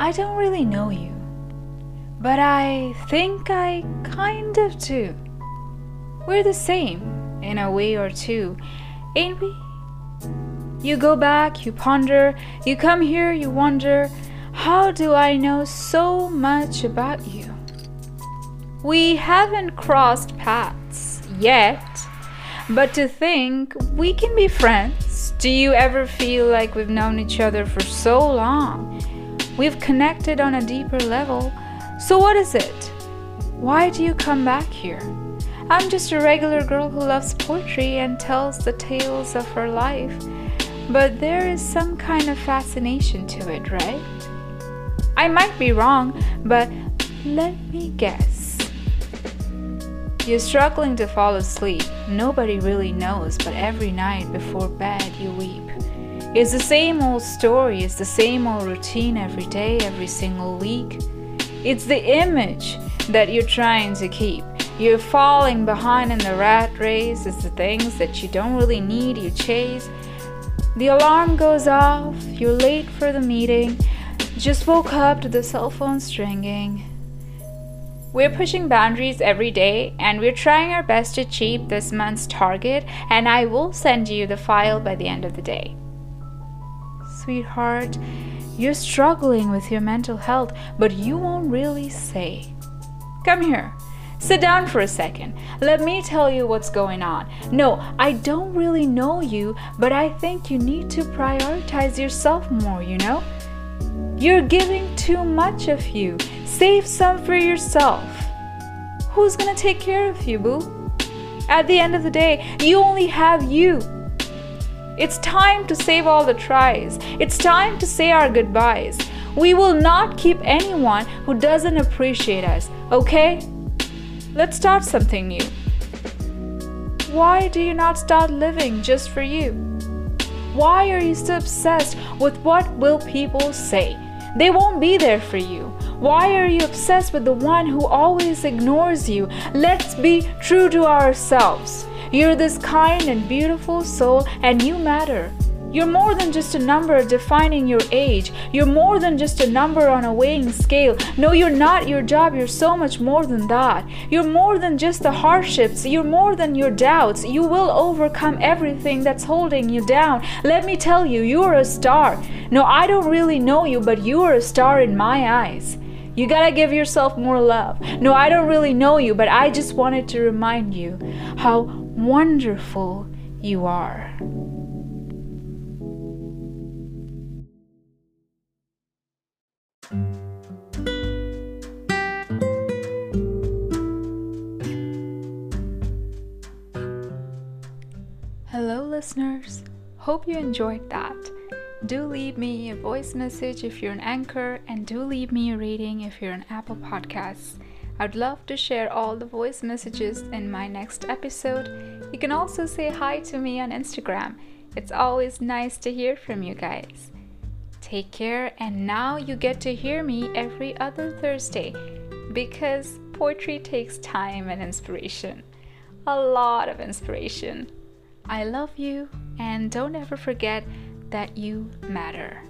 I don't really know you, but I think I kind of do. We're the same in a way or two, ain't we? You go back, you ponder, you come here, you wonder, how do I know so much about you? We haven't crossed paths yet, but to think we can be friends. Do you ever feel like we've known each other for so long? We've connected on a deeper level. So, what is it? Why do you come back here? I'm just a regular girl who loves poetry and tells the tales of her life. But there is some kind of fascination to it, right? I might be wrong, but let me guess. You're struggling to fall asleep. Nobody really knows, but every night before bed you weep. It's the same old story, it's the same old routine every day, every single week. It's the image that you're trying to keep. You're falling behind in the rat race. It's the things that you don't really need, you chase. The alarm goes off, you're late for the meeting, just woke up to the cell phone ringing. We're pushing boundaries every day and we're trying our best to achieve this month's target, and I will send you the file by the end of the day. Sweetheart, you're struggling with your mental health, but you won't really say. Come here. Sit down for a second. Let me tell you what's going on. No, I don't really know you, but I think you need to prioritize yourself more, you know? You're giving too much of you. Save some for yourself. Who's gonna take care of you, boo? At the end of the day, you only have you. It's time to save all the tries. It's time to say our goodbyes. We will not keep anyone who doesn't appreciate us, okay? Let's start something new. Why do you not start living just for you? Why are you so obsessed with what will people say? They won't be there for you. Why are you obsessed with the one who always ignores you? Let's be true to ourselves. You're this kind and beautiful soul, and you matter. You're more than just a number defining your age. You're more than just a number on a weighing scale. No, you're not your job. You're so much more than that. You're more than just the hardships. You're more than your doubts. You will overcome everything that's holding you down. Let me tell you, you are a star. No, I don't really know you, but you are a star in my eyes. You gotta give yourself more love. No, I don't really know you, but I just wanted to remind you how wonderful you are. Hello, listeners. Hope you enjoyed that. Do leave me a voice message if you're an Anchor, and do leave me a rating if you're an Apple Podcasts. I'd love to share all the voice messages in my next episode. You can also say hi to me on Instagram. It's always nice to hear from you guys. Take care, and now you get to hear me every other Thursday because poetry takes time and inspiration. A lot of inspiration. I love you, and don't ever forget that you matter.